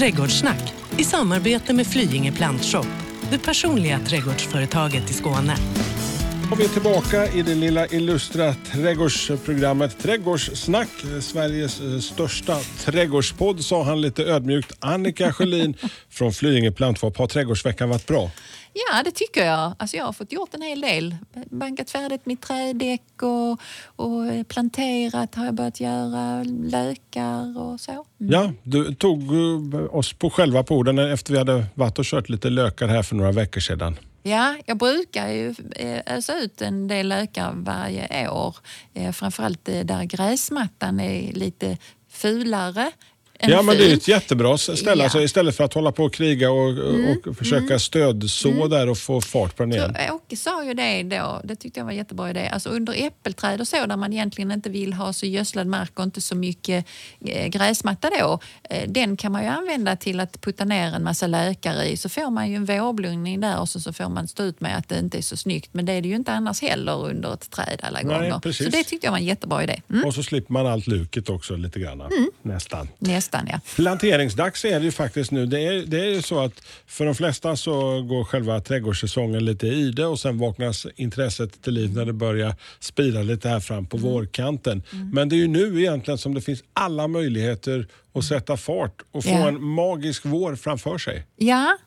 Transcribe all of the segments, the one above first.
Trädgårdssnack i samarbete med Flyinge Plantshop, det personliga trädgårdsföretaget i Skåne. Och vi är tillbaka i det lilla illustra trädgårdsprogrammet Trädgårdssnack. Sveriges eh, största trädgårdspodd, sa han lite ödmjukt. Annika Sjölin från Flyinge Plantshop. Har trädgårdsveckan varit bra? Ja, det tycker jag. Alltså jag har fått gjort en hel del. Bankat färdigt mitt trädäck och, och planterat har jag börjat göra. Lökar och så. Mm. Ja, du tog eh, oss på själva på orden efter vi hade varit och kört lite lökar här för några veckor sedan. Ja, jag brukar ju eh, ösa ut en del lökar varje år. Eh, framförallt där gräsmattan är lite fulare Ja, men det är ett jättebra ställe. Ja. Alltså, istället för att hålla på och kriga och, mm. och försöka mm. stödså mm. där och få fart på den igen. Åke sa ju det då, det tyckte jag var en jättebra idé. Alltså under äppelträd och så där man egentligen inte vill ha så gödslad mark och inte så mycket eh, gräsmatta då. Eh, den kan man ju använda till att putta ner en massa lökar i så får man ju en vårblundning där och så, så får man stå ut med att det inte är så snyggt. Men det är det ju inte annars heller under ett träd alla Nej, gånger. Precis. Så det tyckte jag var en jättebra idé. Mm. Och så slipper man allt luket också lite grann. Mm. Nästan. Nästan nästan ja. Planteringsdags är det ju faktiskt nu. Det är, det är ju så att för de flesta så går själva trädgårdssäsongen lite i det och sen vaknas intresset till liv när det börjar spira lite här fram på mm. vårkanten. Mm. Men det är ju nu egentligen som det finns alla möjligheter att sätta fart och få ja. en magisk vår framför sig. Ja,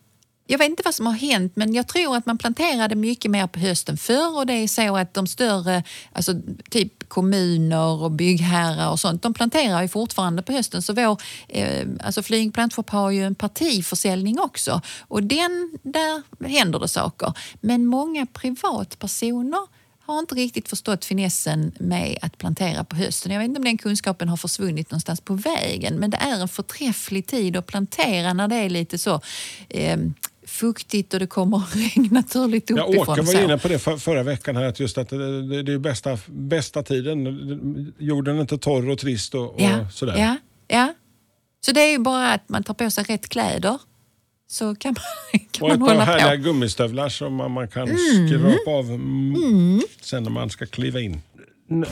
jag vet inte vad som har hänt men jag tror att man planterade mycket mer på hösten förr och det är så att de större, alltså typ kommuner och byggherrar och sånt, de planterar ju fortfarande på hösten. Så vår, eh, alltså Flying Plantshop har ju en partiförsäljning också och den, där händer det saker. Men många privatpersoner har inte riktigt förstått finessen med att plantera på hösten. Jag vet inte om den kunskapen har försvunnit någonstans på vägen men det är en förträfflig tid att plantera när det är lite så eh, fuktigt och det kommer regn naturligt uppifrån. Ja, Åke var inne på det för, förra veckan, här, att just att det, det är bästa, bästa tiden. Jorden är inte torr och trist och, ja, och sådär. Ja, ja. Så det är ju bara att man tar på sig rätt kläder så kan man, kan och man hålla på. Och ett par härliga gummistövlar som man, man kan mm. skrapa av mm. sen när man ska kliva in.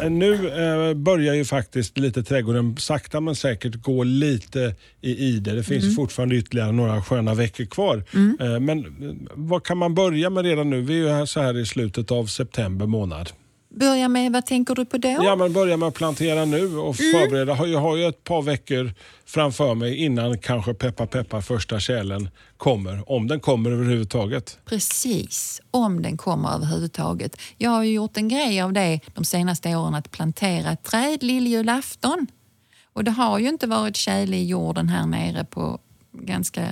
Nu eh, börjar ju faktiskt lite trädgården sakta men säkert gå lite i ide. Det finns mm. fortfarande ytterligare några sköna veckor kvar. Mm. Eh, men eh, vad kan man börja med redan nu? Vi är ju här så här i slutet av september månad. Börja med, vad tänker du på då? Ja, men börja med att plantera nu och mm. förbereda. Jag har ju ett par veckor framför mig innan kanske peppa peppa första kärlen kommer. Om den kommer överhuvudtaget. Precis, om den kommer överhuvudtaget. Jag har ju gjort en grej av det de senaste åren att plantera träd lilljulafton. Och det har ju inte varit tjäle i jorden här nere på ganska...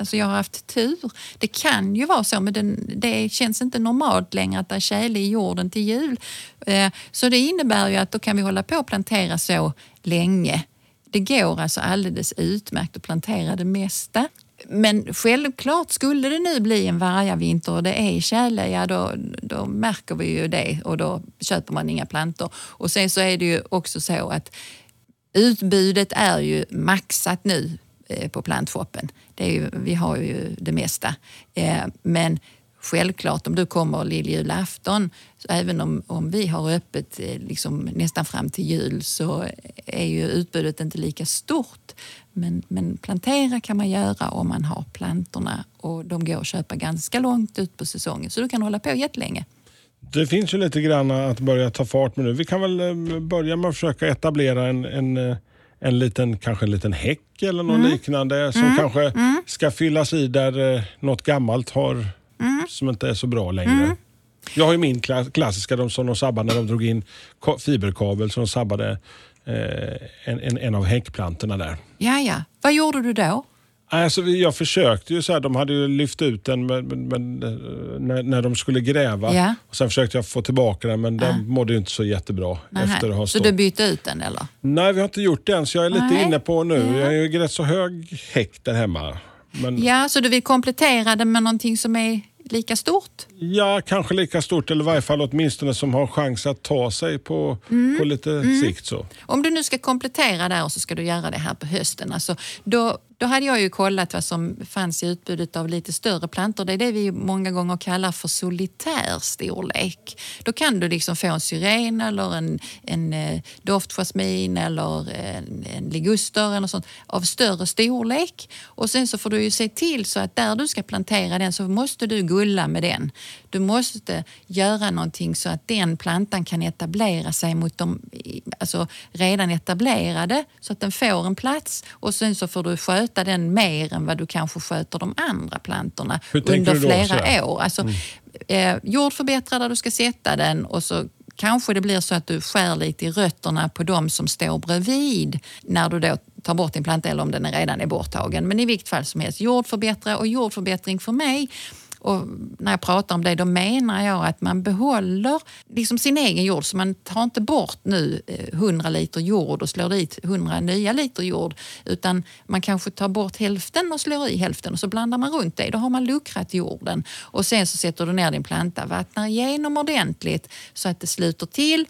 Alltså jag har haft tur. Det kan ju vara så, men den, det känns inte normalt längre att det är tjäle i jorden till jul. Eh, så det innebär ju att då kan vi hålla på och plantera så länge. Det går alltså alldeles utmärkt att plantera det mesta. Men självklart, skulle det nu bli en vargavinter och det är tjäle, ja då, då märker vi ju det och då köper man inga plantor. Och sen så är det ju också så att utbudet är ju maxat nu Eh, på Plantfoppen. Det är ju, vi har ju det mesta. Eh, men självklart om du kommer lilljulafton, även om, om vi har öppet eh, liksom nästan fram till jul så är ju utbudet inte lika stort. Men, men plantera kan man göra om man har plantorna och de går att köpa ganska långt ut på säsongen så du kan hålla på jättelänge. Det finns ju lite grann att börja ta fart med nu. Vi kan väl börja med att försöka etablera en, en en liten, kanske en liten häck eller något mm. liknande som mm. kanske mm. ska fyllas i där eh, något gammalt har mm. som inte är så bra längre. Mm. Jag har ju min klassiska de som de sabbade när de drog in fiberkabel som de sabbade eh, en, en, en av häckplantorna där. Ja, ja. Vad gjorde du då? Alltså, jag försökte ju så här, de hade ju lyft ut den men, men, när, när de skulle gräva. Ja. Och sen försökte jag få tillbaka den men ja. den mådde ju inte så jättebra. Efter att ha så du bytte ut den eller? Nej, vi har inte gjort det än så jag är lite Nej. inne på nu. Ja. Jag är ju rätt så hög häck där hemma. Men... Ja, så du vill komplettera den med någonting som är lika stort? Ja, kanske lika stort eller i varje fall åtminstone som har chans att ta sig på, mm. på lite mm. sikt. Så. Om du nu ska komplettera där och så ska du göra det här på hösten. Alltså, då då hade jag ju kollat vad som fanns i utbudet av lite större plantor. Det är det vi många gånger kallar för solitär storlek. Då kan du liksom få en syren eller en, en eh, doftjasmin eller en, en liguster eller sånt av större storlek. Och sen så får du ju se till så att där du ska plantera den så måste du gulla med den. Du måste göra någonting så att den plantan kan etablera sig mot de alltså redan etablerade så att den får en plats och sen så får du sköta den mer än vad du kanske sköter de andra plantorna under flera år. Alltså, mm. eh, jordförbättra där du ska sätta den och så kanske det blir så att du skär lite i rötterna på de som står bredvid när du då tar bort din planta eller om den redan är borttagen. Men i vilket fall som helst, jordförbättra och jordförbättring för mig och när jag pratar om det då menar jag att man behåller liksom sin egen jord. Så man tar inte bort nu eh, 100 liter jord och slår dit 100 nya liter jord. Utan man kanske tar bort hälften och slår i hälften och så blandar man runt det. Då har man luckrat jorden. Och sen så sätter du ner din planta, vattnar igenom ordentligt så att det sluter till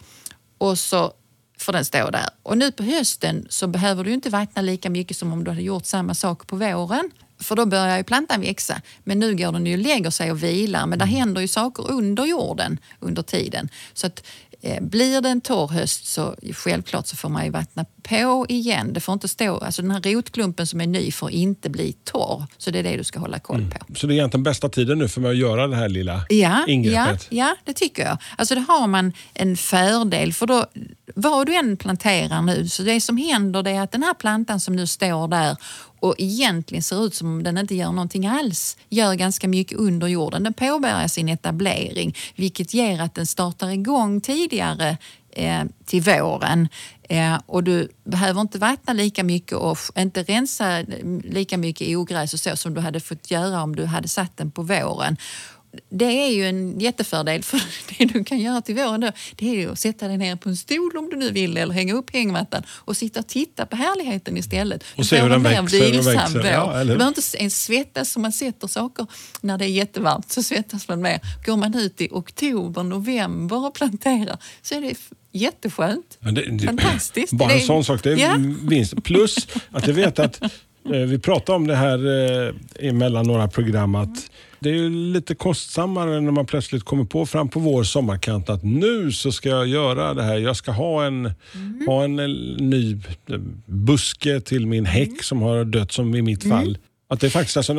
och så får den stå där. Och nu på hösten så behöver du inte vattna lika mycket som om du hade gjort samma sak på våren. För då börjar ju plantan växa. Men nu går den ju och lägger sig och vilar. Men det mm. händer ju saker under jorden under tiden. Så att Eh, blir det en torr höst så självklart så får man ju vattna på igen. Det får inte stå, alltså den här rotklumpen som är ny får inte bli torr. Så det är det du ska hålla koll mm. på. Mm. Så det är egentligen bästa tiden nu för mig att göra det här lilla ja, ingreppet? Ja, ja, det tycker jag. Alltså det har man en fördel för då, vad du än planterar nu, så det som händer det är att den här plantan som nu står där och egentligen ser ut som om den inte gör någonting alls, gör ganska mycket under jorden. Den påbörjar sin etablering vilket ger att den startar igång tidigare eh, till våren. Eh, och du behöver inte vattna lika mycket och inte rensa mm, lika mycket ogräs och så som du hade fått göra om du hade satt den på våren det är ju en jättefördel för det du kan göra till våren då, det är ju att sätta dig ner på en stol om du nu vill eller hänga upp hängmattan och sitta och titta på härligheten istället. Och se hur den växer. Och växer. Ja? Du behöver inte ens svettas som man sätter saker när det är jättevarmt så svettas man mer. Går man ut i oktober, november och planterar så är det jätteskönt. Ja, det, Fantastiskt. Bara en sån sak, det är ja. vinst. Plus att jag vet att vi pratade om det här eh, emellan några program att det är lite kostsammare när man plötsligt kommer på fram på vår sommarkant att nu så ska jag göra det här. Jag ska ha en, mm. ha en ny buske till min häck mm. som har dött som i mitt mm. fall. Att det faktiskt alltså,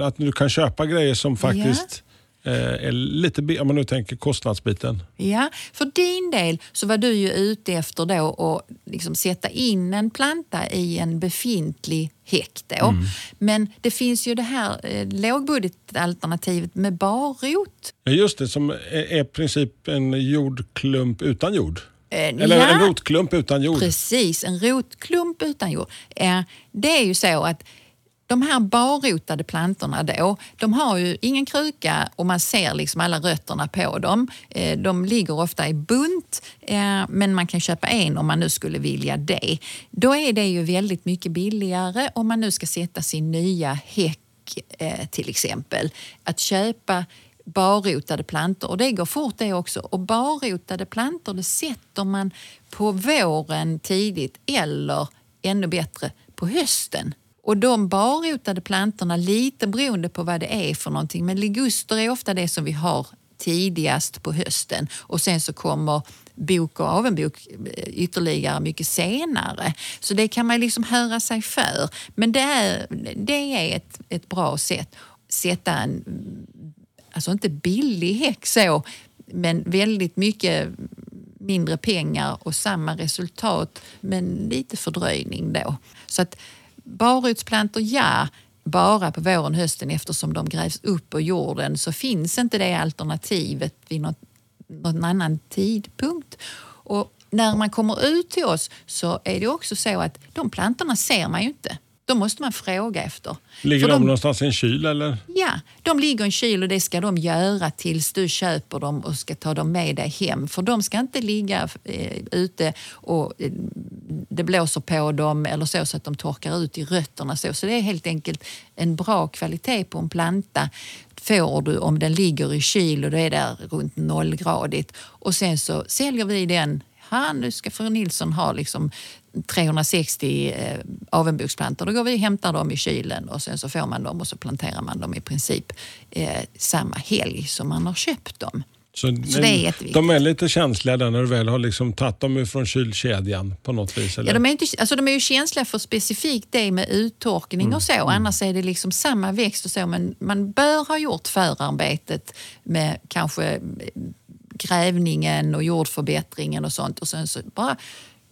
att du kan köpa grejer som faktiskt Eh, är lite, om man nu tänker kostnadsbiten. Ja, för din del så var du ju ute efter då att liksom sätta in en planta i en befintlig häck. Mm. Men det finns ju det här eh, lågbudgetalternativet med barrot. Ja, just det, som är i princip en jordklump utan jord. Eh, Eller ja, en rotklump utan jord. Precis, en rotklump utan jord. Eh, det är ju så att de här barrotade plantorna då, de har ju ingen kruka och man ser liksom alla rötterna på dem. Eh, de ligger ofta i bunt, eh, men man kan köpa en om man nu skulle vilja det. Då är det ju väldigt mycket billigare om man nu ska sätta sin nya häck eh, till exempel. Att köpa barrotade plantor och det går fort det också. Och barrotade plantor det sätter man på våren tidigt eller ännu bättre på hösten. Och de barrotade plantorna, lite beroende på vad det är för någonting, men liguster är ofta det som vi har tidigast på hösten och sen så kommer bok och avenbok eh, ytterligare mycket senare. Så det kan man liksom höra sig för. Men det är, det är ett, ett bra sätt sätta en, alltså inte billig häck så, men väldigt mycket mindre pengar och samma resultat men lite fördröjning då. Så att Barrotsplantor, ja, bara på våren och hösten eftersom de grävs upp ur jorden så finns inte det alternativet vid något, någon annan tidpunkt. Och när man kommer ut till oss så är det också så att de plantorna ser man ju inte. Då måste man fråga efter. Ligger de, de någonstans i en kyl eller? Ja, de ligger i en kyl och det ska de göra tills du köper dem och ska ta dem med dig hem. För de ska inte ligga eh, ute och eh, det blåser på dem eller så, så att de torkar ut i rötterna. Så, så det är helt enkelt en bra kvalitet på en planta får du om den ligger i kyl och då är det runt nollgradigt. Och sen så säljer vi den nu ska fru Nilsson ha liksom 360 eh, avenboksplantor. Då går vi och hämtar dem i kylen och sen så får man dem och så planterar man dem i princip eh, samma helg som man har köpt dem. Så, Så det är de är lite känsliga där när du väl har liksom tagit dem ifrån kylkedjan på något vis? Eller? Ja, de, är inte, alltså de är ju känsliga för specifikt det med uttorkning och så. Annars är det liksom samma växt och så. Men man bör ha gjort förarbetet med kanske grävningen och jordförbättringen och sånt. Och sen så bara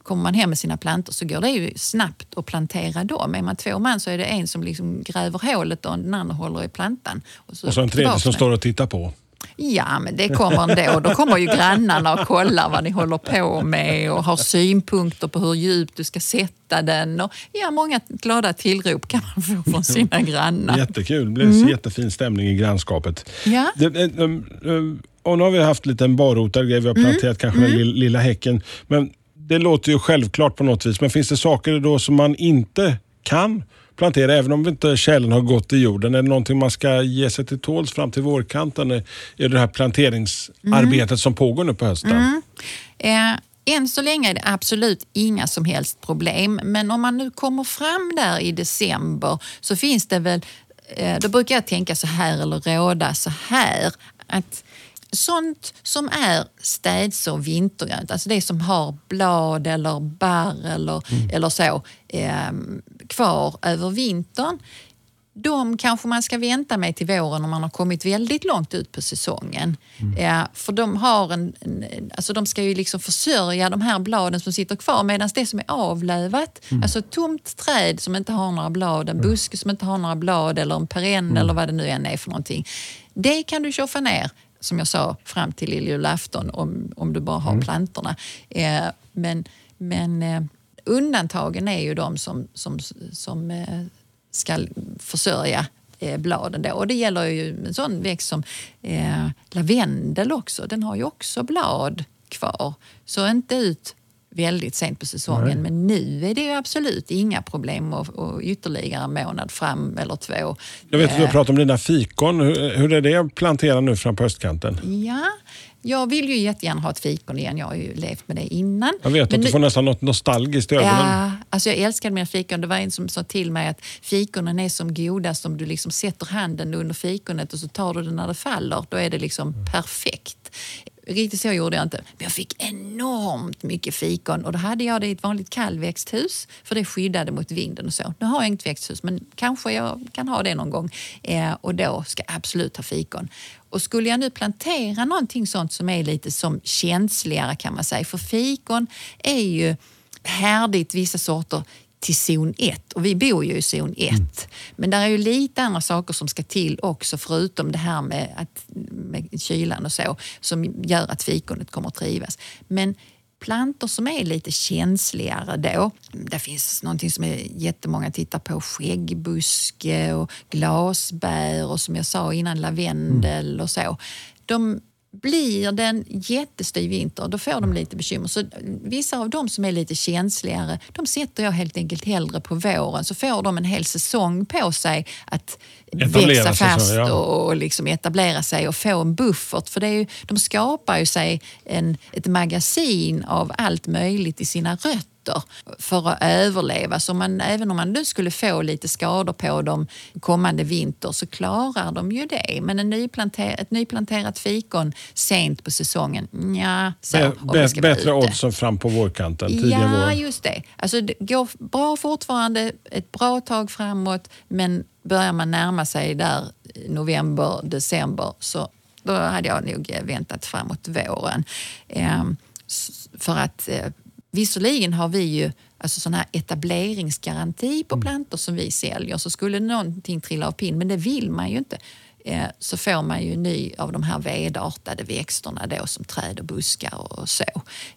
kommer man hem med sina plantor så går det ju snabbt att plantera dem. Är man två man så är det en som liksom gräver hålet och den andra håller i plantan. och så en tredje som står och tittar på. Ja, men det kommer ändå. Då kommer ju grannarna och kollar vad ni håller på med och har synpunkter på hur djupt du ska sätta den. Och, ja, många glada tillrop kan man få från sina grannar. Jättekul, det blev jättefin stämning i grannskapet. Ja. Och nu har vi haft lite en barrotad grej, vi har planterat kanske den lilla, häcken. Men det låter ju självklart på något vis. Men finns det saker då som man inte kan plantera även om inte kärlen har gått i jorden? Är det någonting man ska ge sig till tåls fram till vårkanten? Är det här planteringsarbetet som pågår nu på hösten? Eh, än så länge är det absolut inga som helst problem. Men om man nu kommer fram där i december så finns det väl, eh, då brukar jag tänka så här eller råda så här. att Sånt som är städs och vintergrönt, alltså det som har blad eller barr eller, eller så eh, kvar över vintern. De kanske man ska vänta med till våren om man har kommit väldigt långt ut på säsongen. Ja, för de, har en, en, alltså de ska ju liksom försörja de här bladen som sitter kvar medan det som är avlövat, alltså ett tomt träd som inte har några blad, en buske som inte har några blad eller en perenn eller vad det nu än är för någonting. Det kan du tjoffa ner som jag sa, fram till lilljulafton om, om du bara har plantorna. Eh, men men eh, undantagen är ju de som, som, som eh, ska försörja eh, bladen. Då. Och det gäller ju en sån växt som eh, lavendel också. Den har ju också blad kvar. Så inte ut väldigt sent på säsongen. Nej. Men nu är det ju absolut inga problem att och ytterligare en månad fram eller två. Jag vet att du Eh, har pratat om dina fikon. Hur, hur är det att plantera nu fram på höstkanten? Ja, jag vill ju jättegärna ha ett fikon igen. Jag har ju levt med det innan. Jag vet Men att du nu- får nästan något nostalgiskt i ögonen. Ja, alltså jag älskade mina fikon. Det var en som sa till mig att fikonen är som godast om du liksom sätter handen under fikonet och så tar du det när det faller. Då är det liksom perfekt. Riktigt så gjorde jag inte. Men jag fick enormt mycket fikon och då hade jag det i ett vanligt kallväxthus för det skyddade mot vinden och så. Nu har jag inget växthus men kanske jag kan ha det någon gång eh, och då ska jag absolut ha fikon. Och skulle jag nu plantera någonting sånt som är lite som känsligare kan man säga, för fikon är ju härdigt vissa sorter till zon 1 och vi bor ju i zon 1. Men där är ju lite andra saker som ska till också förutom det här med, att, med kylan och så som gör att fikonet kommer att trivas. Men plantor som är lite känsligare då, det finns någonting som är jättemånga tittar på, skäggbuske och glasbär och som jag sa innan lavendel och så. De blir det en jättestyv vinter, då får de lite bekymmer. Så vissa av dem som är lite känsligare, de sätter jag helt enkelt hellre på våren. Så får de en hel säsong på sig att Etablera växa sig så, fast ja. och, och liksom etablera sig och få en buffert. För det är ju, de skapar ju sig en, ett magasin av allt möjligt i sina rötter för att överleva. Så man, även om man nu skulle få lite skador på dem kommande vinter så klarar de ju det. Men en nyplanter, ett nyplanterat fikon sent på säsongen, ja, så. Bä- vara bättre ute. odds än fram på vårkanten, tidiga Ja, vår. just det. Alltså, det går bra fortfarande ett bra tag framåt men börjar man närma sig där november, december så då hade jag nog väntat framåt våren. Ehm, för att eh, visserligen har vi ju alltså sån här etableringsgaranti på plantor som vi säljer så skulle någonting trilla av pinn, men det vill man ju inte eh, så får man ju ny av de här vedartade växterna då som träd och buskar och så.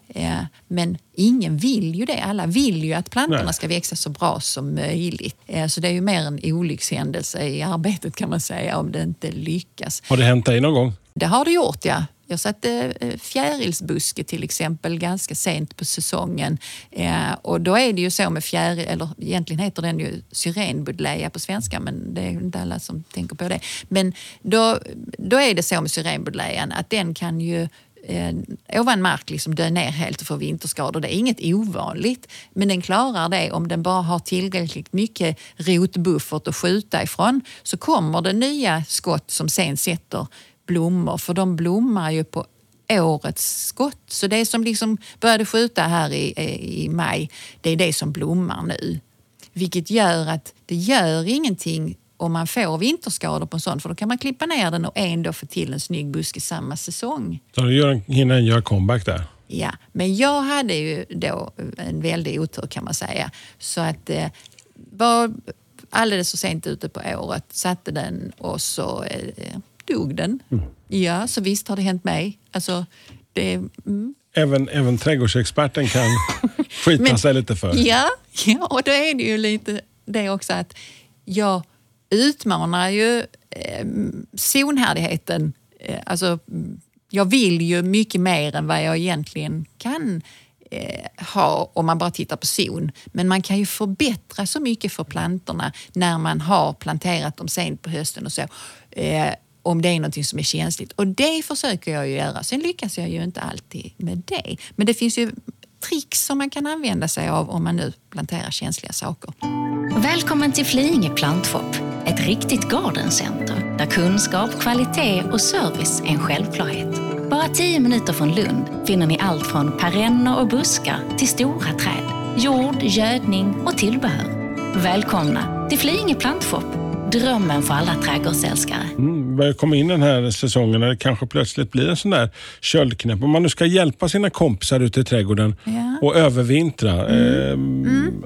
Eh, Men ingen vill ju det. Alla vill ju att plantorna Nej. ska växa så bra som möjligt. Eh, Så det är ju mer en olyckshändelse i arbetet kan man säga om det inte lyckas. Har det hänt dig någon gång? Det har det gjort, ja. Jag satte eh, fjärilsbuske till exempel ganska sent på säsongen. Eh, och då är det ju så med fjäril, eller egentligen heter den ju syrenbuddleja på svenska men det är inte alla som tänker på det. Men då, då är det så med syrenbuddlejan att den kan ju eh, ovan mark liksom dö ner helt och få vinterskador. Det är inget ovanligt, men den klarar det om den bara har tillräckligt mycket rotbuffert att skjuta ifrån. Så kommer det nya skott som sen sätter blommor, för de blommar ju på årets skott. Så det som liksom började skjuta här i, i maj, det är det som blommar nu. Vilket gör att det gör ingenting om man får vinterskador på en sån för då kan man klippa ner den och ändå få till en snygg buske samma säsong. Så du hinner göra comeback där? Ja, men jag hade ju då en väldig otur kan man säga. Så att eh, var alldeles för sent ute på året, satte den och så eh, dog den. Mm. Ja, så visst har det hänt mig. Alltså, det, mm. även, även trädgårdsexperten kan skita men, sig lite för. Ja, ja, och då är det ju lite det också att jag utmanar ju eh, zonhärdigheten. Eh, alltså, jag vill ju mycket mer än vad jag egentligen kan eh, ha om man bara tittar på zon. Men man kan ju förbättra så mycket för plantorna när man har planterat dem sent på hösten och så. Eh, om det är något som är känsligt. Och det försöker jag ju göra. Sen lyckas jag ju inte alltid med det. Men det finns ju tricks som man kan använda sig av om man nu planterar känsliga saker. Välkommen till Flyinge plantshop, ett riktigt gardencenter där kunskap, kvalitet och service är en självklarhet. Bara tio minuter från Lund finner ni allt från perenner och buskar till stora träd, jord, gödning och tillbehör. Välkomna till Flyinge plantshop, drömmen för alla trädgårdsälskare. Mm, komma in den här säsongen när det kanske plötsligt blir en sån där köldknäpp. Om man nu ska hjälpa sina kompisar ute i trädgården ja. och övervintra. Mm. Eh, mm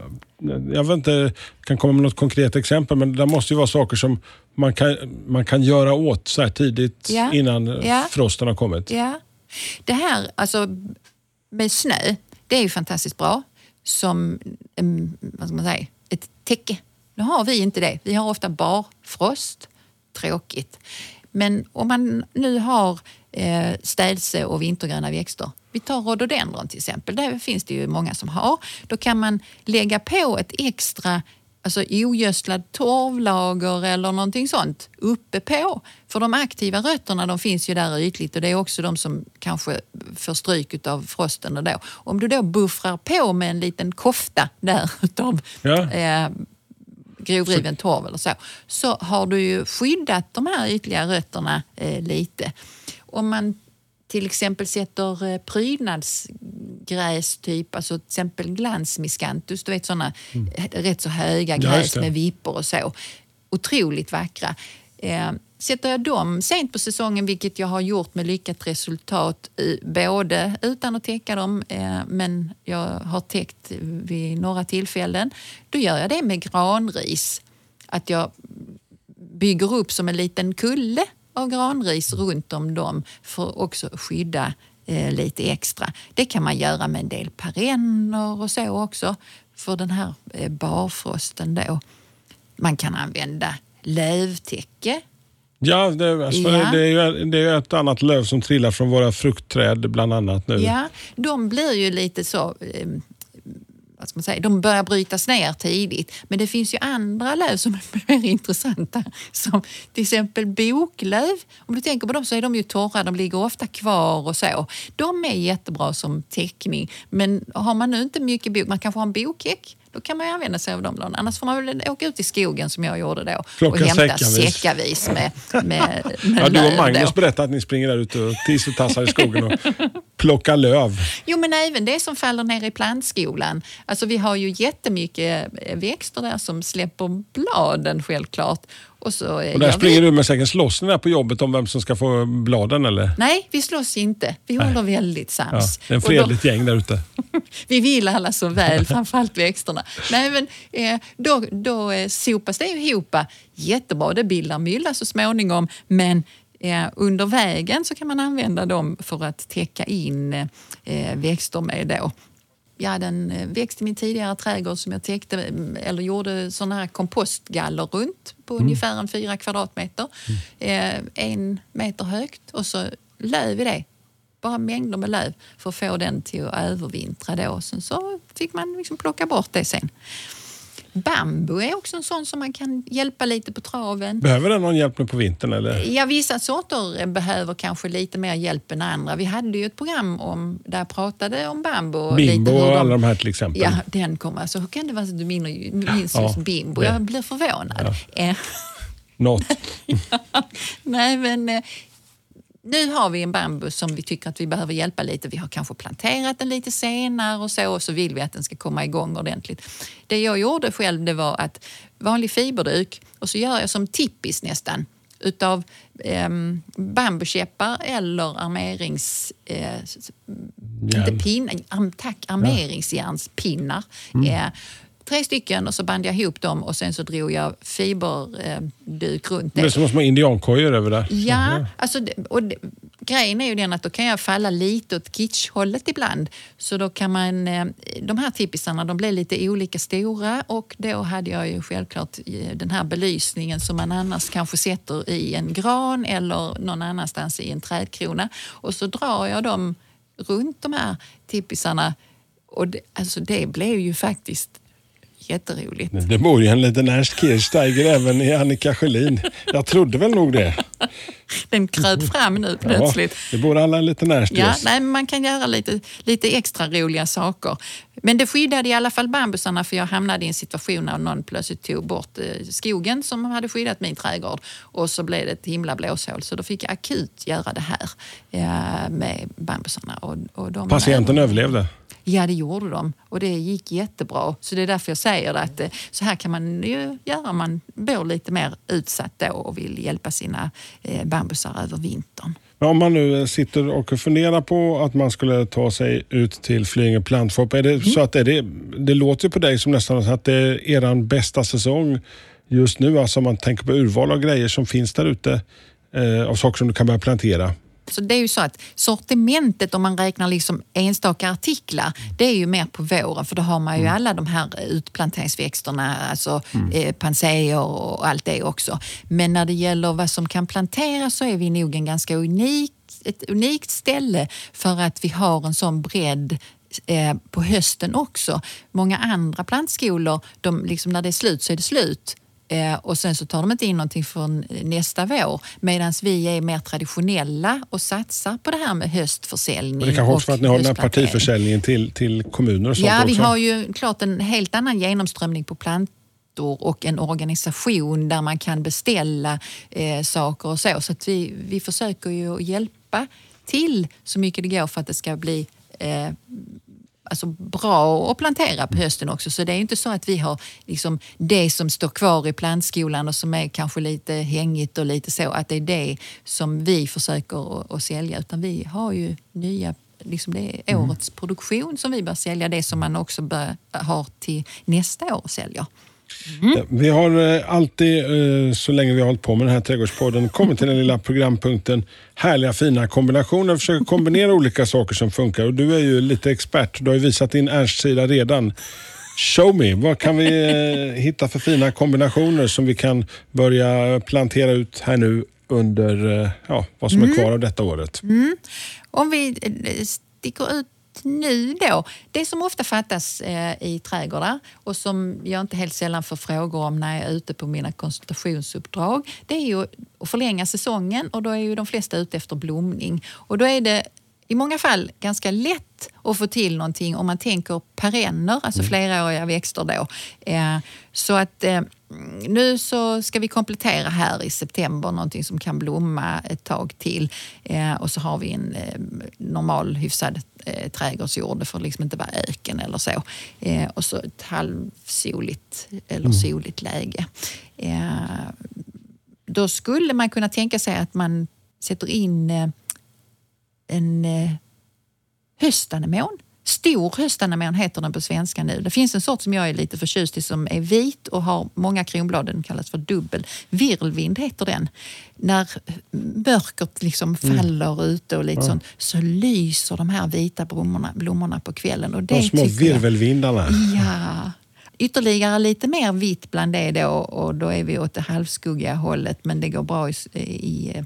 jag vet inte, kan komma med något konkret exempel, men det måste ju vara saker som man kan, man kan göra åt så här tidigt ja. innan ja. frosten har kommit. Ja. Det här alltså, med snö, det är ju fantastiskt bra som vad ska man säga, ett täcke. Nu har vi inte det. Vi har ofta barfrost. Tråkigt. Men om man nu har eh, städse och vintergröna växter. Vi tar rhododendron till exempel. Det finns det ju många som har. Då kan man lägga på ett extra alltså ogödslad torvlager eller någonting sånt uppe på. För de aktiva rötterna de finns ju där ytligt och det är också de som kanske får stryk av frosten. Och då. Om du då buffrar på med en liten kofta där utav ja. eh, grovriven torv eller så, så har du ju skyddat de här ytliga rötterna eh, lite. Om man till exempel sätter eh, prydnadsgräs, typ, alltså till exempel glansmiscanthus, du vet sådana mm. rätt så höga gräs med vippor och så. Otroligt vackra. Eh, sätter jag dem sent på säsongen, vilket jag har gjort med lyckat resultat, både utan att täcka dem, eh, men jag har täckt vid några tillfällen, då gör jag det med granris. Att jag bygger upp som en liten kulle av granris runt om dem för att också skydda eh, lite extra. Det kan man göra med en del perenner och så också för den här eh, barfrosten då. Man kan använda lövtäcke. Ja, det, alltså, ja. Det, är ju, det är ett annat löv som trillar från våra fruktträd bland annat nu. Ja, de blir ju lite så eh, vad ska man säga, de börjar brytas ner tidigt. Men det finns ju andra löv som är mer intressanta. Som till exempel boklöv. Om du tänker på dem så är de ju torra, de ligger ofta kvar och så. De är jättebra som täckning. Men har man nu inte mycket bok, man kanske har en bokhäck då kan man ju använda sig av dem. Lån. Annars får man väl åka ut i skogen som jag gjorde då Plocka och hämta säckavis, säckavis med, med, med ja, Du och Magnus berättade att ni springer där ute och tisseltassar i skogen och plockar löv. Jo, men även det som faller ner i plantskolan. Alltså, vi har ju jättemycket växter där som släpper bladen självklart. Och, så, och där springer du med säkert slåss där på jobbet om vem som ska få bladen eller? Nej, vi slåss inte. Vi Nej. håller väldigt sams. Ja, det är en fredligt gäng där ute. vi vill alla så väl, framförallt växterna. Nej, men, eh, då, då eh, sopas det ihop jättebra. Det bildar mylla så småningom men eh, under vägen så kan man använda dem för att täcka in eh, växter med. Då jag hade en eh, växt i min tidigare trädgård som jag täckte, mm, eller gjorde sådana här kompostgaller runt på mm. ungefär en fyra kvadratmeter. Mm. Eh, en meter högt och så löv i det. Bara mängder med löv för att få den till att övervintra då. Sen så fick man liksom plocka bort det sen. Bambu är också en sån som man kan hjälpa lite på traven. Behöver den någon hjälp nu på vintern? Eller? Ja, vissa sorter behöver kanske lite mer hjälp än andra. Vi hade ju ett program om, där jag pratade om bambu. Bimbo och alla de här till exempel. Ja, den kommer. Alltså, hur kan det vara så att du minns, Ja, just bimbo? Jag blir förvånad. Eh, Något. Nej, men eh, nu har vi en bambu som vi tycker att vi behöver hjälpa lite. Vi har kanske planterat den lite senare och så och så vill vi att den ska komma igång ordentligt. Det jag gjorde själv det var att vanlig fiberduk och så gör jag som tippis nästan utav eh, bambukäppar eller armerings... Eh, inte pinnar, tack, armeringsjärnspinnar. Eh, tre stycken och så band jag ihop dem och sen så drog jag fiberduk runt Det är som små indiankojor över där. Ja, alltså, det- och det, grejen är ju den att då kan jag falla lite åt kitschhållet ibland. Så då kan man, eh, de här tippisarna de blev lite olika stora och då hade jag ju självklart eh, den här belysningen som man annars kanske sätter i en gran eller någon annanstans i en trädkrona. Och så drar jag dem runt de här tippisarna och det, alltså det blev ju faktiskt jätteroligt. Det bor ju en liten Ernst Kirchsteiger även i Annika Sjölin. Jag trodde väl nog det. Den kröp fram nu plötsligt. Ja, det bor alla en liten Ernst Ja, nej, man kan göra lite, lite extra roliga saker. Men det skyddade i alla fall bambusarna för jag hamnade i en situation när någon plötsligt tog bort eh, skogen som hade skyddat min trädgård och så blev det ett himla blåshål. Så då fick jag akut göra det här med bambusarna. Och, och de Patienten överlevde. Ja, det gjorde de och det gick jättebra. Så det är därför jag säger det, att eh, så här kan man ju göra om man bor lite mer utsatt då och vill hjälpa sina eh, bambusar över vintern. Men om man nu sitter och funderar på att man skulle ta sig ut till Flyinge plantshop. Är det Mm. så att är det, det låter på dig som nästan att det är er bästa säsong just nu. Alltså om man tänker på urval av grejer som finns där ute. Eh, av saker som du kan börja plantera. Så det är ju så att sortimentet om man räknar liksom enstaka artiklar, det är ju mer på våren för då har man ju alla de här utplanteringsväxterna, alltså eh, panseer och allt det också. Men när det gäller vad som kan planteras så är vi nog en ganska unik, ett unikt ställe för att vi har en sån bredd eh, på hösten också. Många andra plantskolor, de, liksom när det är slut så är det slut. Eh, och sen så tar de inte in någonting från nästa vår. Medan vi är mer traditionella och satsar på det här med höstförsäljning. Och det kanske också för att ni har den här partiförsäljningen till, till kommuner och sånt Ja, vi också. har ju klart en helt annan genomströmning på plantor och en organisation där man kan beställa eh, saker och så. Så att vi, vi försöker ju hjälpa till så mycket det går för att det ska bli eh, alltså bra att plantera på hösten också. Så det är inte så att vi har liksom det som står kvar i plantskolan och som är kanske lite hängigt och lite så, att det är det som vi försöker att, att sälja. Utan vi har ju nya Liksom det är årets produktion som vi bör sälja, det som man också bör, har till nästa år säljer. Ja, Vi har eh, alltid, eh, så länge vi har hållit på med den här trädgårdspodden, kommit till den lilla programpunkten härliga fina kombinationer. Försöker kombinera olika saker som funkar och du är ju lite expert. Du har ju visat din Ernst-sida redan. Show me, vad kan vi eh, hitta för fina kombinationer som vi kan börja plantera ut här nu under ja, vad som är kvar av detta året? Om vi sticker ut nu då. Det som ofta fattas eh, i trädgårdar och som jag inte helt sällan får frågor om när jag är ute på mina konsultationsuppdrag, det är ju att förlänga säsongen och då är ju de flesta ute efter blomning. Och då är det i många fall ganska lätt att få till någonting om man tänker perenner, alltså fleråriga växter då. Eh, så att eh, nu så ska vi komplettera här i september någonting som kan blomma ett tag till. Och så har vi en normal hyfsad eh, trädgårdsjord. Det får liksom inte vara öken eller så. Eh, och så ett halvsoligt eller soligt läge. Eh, då skulle man kunna tänka sig att man sätter in eh, en eh, höstanemon. Stor höstanemon heter den på svenska nu. Det finns en sort som jag är lite förtjust i som är vit och har många kronblad. Den kallas för dubbel. Virvelvind heter den. När mörkret liksom faller ute och lite sånt så lyser de här vita blommorna, blommorna på kvällen. Och det De små tycker jag- virvelvindarna. Ja. Ytterligare lite mer vitt bland det då och då är vi åt det halvskuggiga hållet men det går bra i, i eh,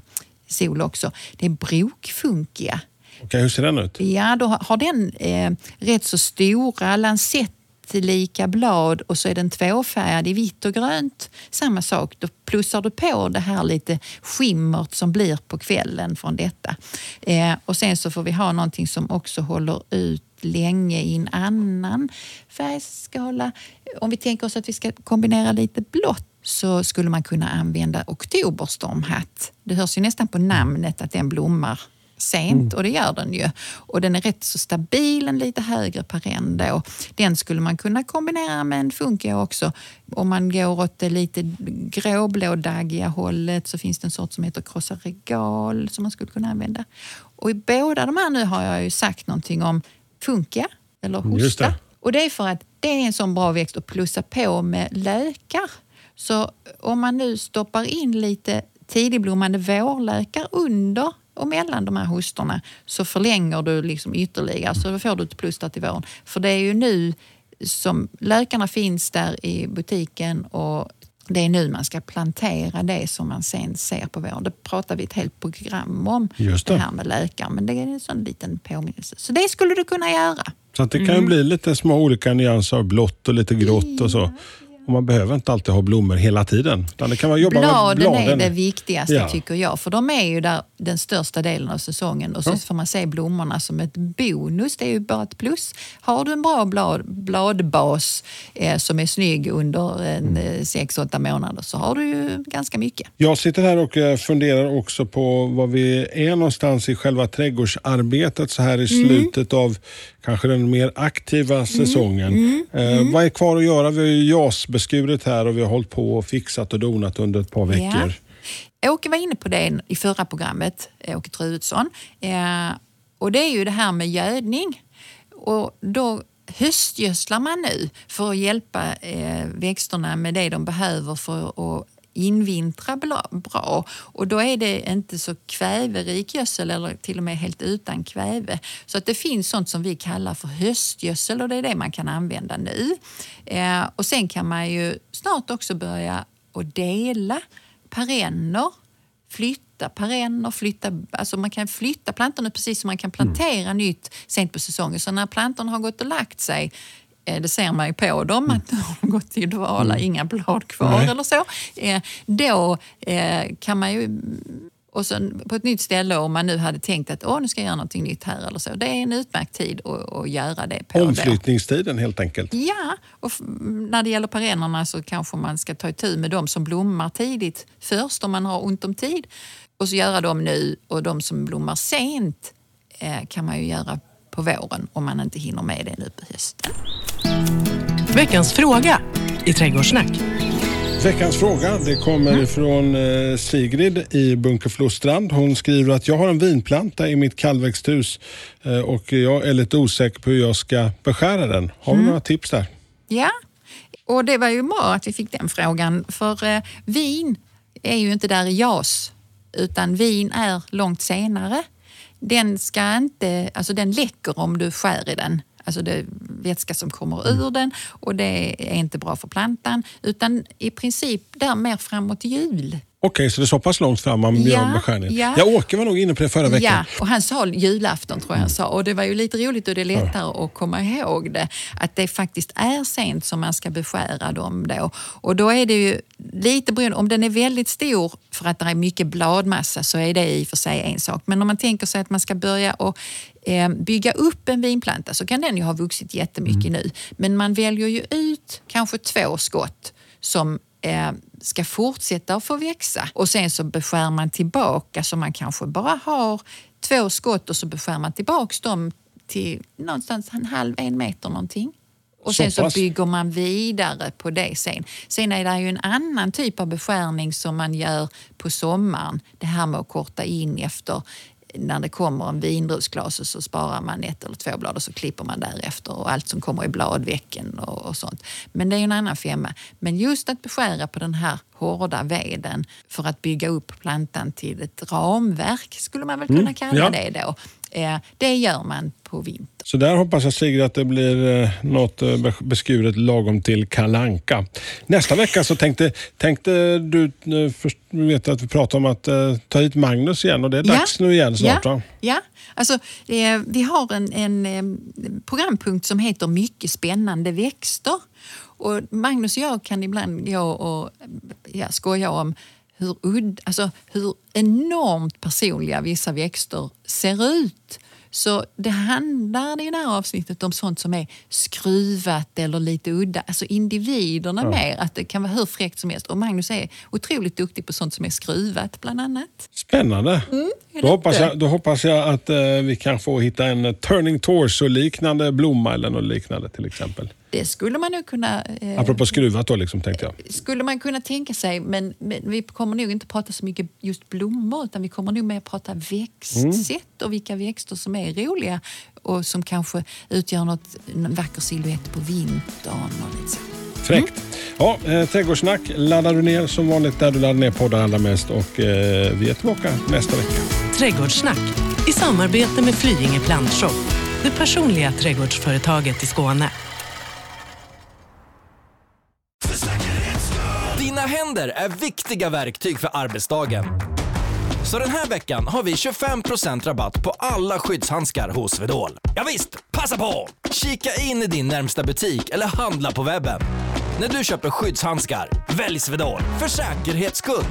sol också. Det är brokfunkiga. Okay, hur ser den ut? Ja, då har den eh, rätt så stora lansettlika blad och så är den tvåfärgad i vitt och grönt. Samma sak, då plussar du på det här lite skimmert som blir på kvällen från detta. Eh, och sen så får vi ha någonting som också håller ut länge i en annan färgskala. Om vi tänker oss att vi ska kombinera lite blått så skulle man kunna använda oktoberstormhatt. Det hörs ju nästan på namnet att den blommar sent mm. och det gör den ju. Och den är rätt så stabil, en lite högre perenn då. Den skulle man kunna kombinera med en funkia också. Om man går åt det lite gråblådaggiga hållet så finns det en sort som heter krossa regal som man skulle kunna använda. Och i båda de här nu har jag ju sagt någonting om funkia eller hosta. Det. Och det är för att det är en sån bra växt att plussa på med lökar. Så om man nu stoppar in lite tidigblommande vårlökar under och mellan de här hostorna så förlänger du liksom ytterligare så får du ett plus där till våren. För det är ju nu som lökarna finns där i butiken och det är nu man ska plantera det som man sen ser på våren. Det pratar vi ett helt program om, Just det. det här med lökar. Men det är en sån liten påminnelse. Så det skulle du kunna göra. Så att det kan mm. bli lite små olika nyanser av blått och lite grått och så. Och man behöver inte alltid ha blommor hela tiden. det kan man jobba bladen, med bladen är det viktigaste ja. tycker jag. För de är ju där den största delen av säsongen och så ja. får man se blommorna som ett bonus. Det är ju bara ett plus. Har du en bra blad, bladbas eh, som är snygg under en, eh, sex, åtta månader så har du ju ganska mycket. Jag sitter här och eh, funderar också på var vi är någonstans i själva trädgårdsarbetet så här i mm. slutet av kanske den mer aktiva mm. säsongen. Mm. Mm. Eh, vad är kvar att göra? Vi har ju JAS-beskurit här och vi har hållit på och fixat och donat under ett par veckor. Ja. Åke var inne på det i förra programmet, Åke Truedsson. Eh, och det är ju det här med gödning. Och då höstgödslar man nu för att hjälpa eh, växterna med det de behöver för att invintra bra och då är det inte så kväverik gödsel eller till och med helt utan kväve. Så att det finns sånt som vi kallar för höstgödsel och det är det man kan använda nu. Eh, och sen kan man ju snart också börja att dela perenner flytta perenner, flytta, alltså man kan flytta plantorna precis som man kan plantera mm. nytt sent på säsongen. Så när plantorna har gått och lagt sig det ser man ju på dem att de har gått till dvala, mm. inga blad kvar Nej. eller så. Eh, då eh, kan man ju och sen på ett nytt ställe om man nu hade tänkt att Åh, nu ska jag göra någonting nytt här eller så. Det är en utmärkt tid att, att göra det på. Omflyttningstiden då. helt enkelt? Ja, och när det gäller perennerna så kanske man ska ta itu med de som blommar tidigt först om man har ont om tid. Och så göra dem nu och de som blommar sent kan man ju göra på våren om man inte hinner med det nu på hösten. Veckans fråga i Trädgårdssnack. Veckans fråga det kommer mm. från eh, Sigrid i Bunkeflostrand. Hon skriver att jag har en vinplanta i mitt kallväxthus eh, och jag är lite osäker på hur jag ska beskära den. Har vi mm. några tips där? Ja, och det var ju bra att vi fick den frågan för eh, vin är ju inte där i JAS utan vin är långt senare den ska inte, alltså den läcker om du skär i den. Alltså det är vätska som kommer ur den och det är inte bra för plantan. Utan i princip där mer framåt jul Okej, så det är så pass långt fram man gör beskärningen? Ja. Jag Åke var nog inne på det förra veckan. Ja, och han sa julafton tror jag han sa. Och det var ju lite roligt och det är lättare ja. att komma ihåg det. Att det faktiskt är sent som man ska beskära dem då. Och då är det ju lite beroende, om den är väldigt stor för att det är mycket bladmassa så är det i och för sig en sak. Men om man tänker sig att man ska börja och eh, bygga upp en vinplanta så kan den ju ha vuxit jättemycket mm. nu. Men man väljer ju ut kanske två skott som eh, ska fortsätta att få växa. Och sen så beskär man tillbaka så man kanske bara har två skott och så beskär man tillbaks dem till någonstans en halv, en meter någonting. Och sen så, så bygger man vidare på det sen. Sen är det ju en annan typ av beskärning som man gör på sommaren. Det här med att korta in efter när det kommer en vindruvsglas så sparar man ett eller två blad och så klipper man därefter och allt som kommer i bladvecken och, och sånt. Men det är ju en annan femma. Men just att beskära på den här hårda veden för att bygga upp plantan till ett ramverk skulle man väl kunna mm, kalla ja. det då. Det gör man på vintern. Så där hoppas jag Sigrid att det blir eh, något eh, be- beskuret lagom till kalanka. Nästa vecka så tänkte, tänkte du, eh, först, vet att vi pratade om att ta hit Magnus igen och det är dags nu igen snart ja, va? Ja, alltså, vi har en, en programpunkt som heter Mycket spännande växter. Och Magnus och jag kan ibland gå och ja, skoja om hur, udd, alltså, hur enormt personliga vissa växter ser ut. Så det handlar i det här avsnittet om sånt som är skruvat eller lite udda. Alltså individerna mer, att det kan vara hur fräckt som helst. Och Magnus är otroligt duktig på sånt som är skruvat bland annat. Spännande. är då, hoppas jag, då hoppas jag att eh, vi kan få hitta en turning torso-liknande blomma eller något liknande till exempel. Det skulle man nog kunna... Eh, Apropå skruvat då, liksom, tänkte jag. skulle man kunna tänka sig, men, men vi kommer nog inte prata så mycket just blommor utan vi kommer nog mer prata växtsätt och vilka växter som är roliga och som kanske utgör något, en vacker silhuett på vintern och lite så. Fräckt. Ja, eh, trädgårdssnack laddar du ner som vanligt där du laddar ner poddar allra mest och eh, vi är tillbaka nästa vecka. Trädgårdssnack i samarbete med Flyinge Plantshop, det personliga trädgårdsföretaget i Skåne. Händer är viktiga verktyg för arbetsdagen. Så den här veckan har vi 25% rabatt på alla skyddshandskar hos Swedol. Ja visst, passa på! Kika in i din närmsta butik eller handla på webben. När du köper skyddshandskar, välj Swedol för säkerhets skull.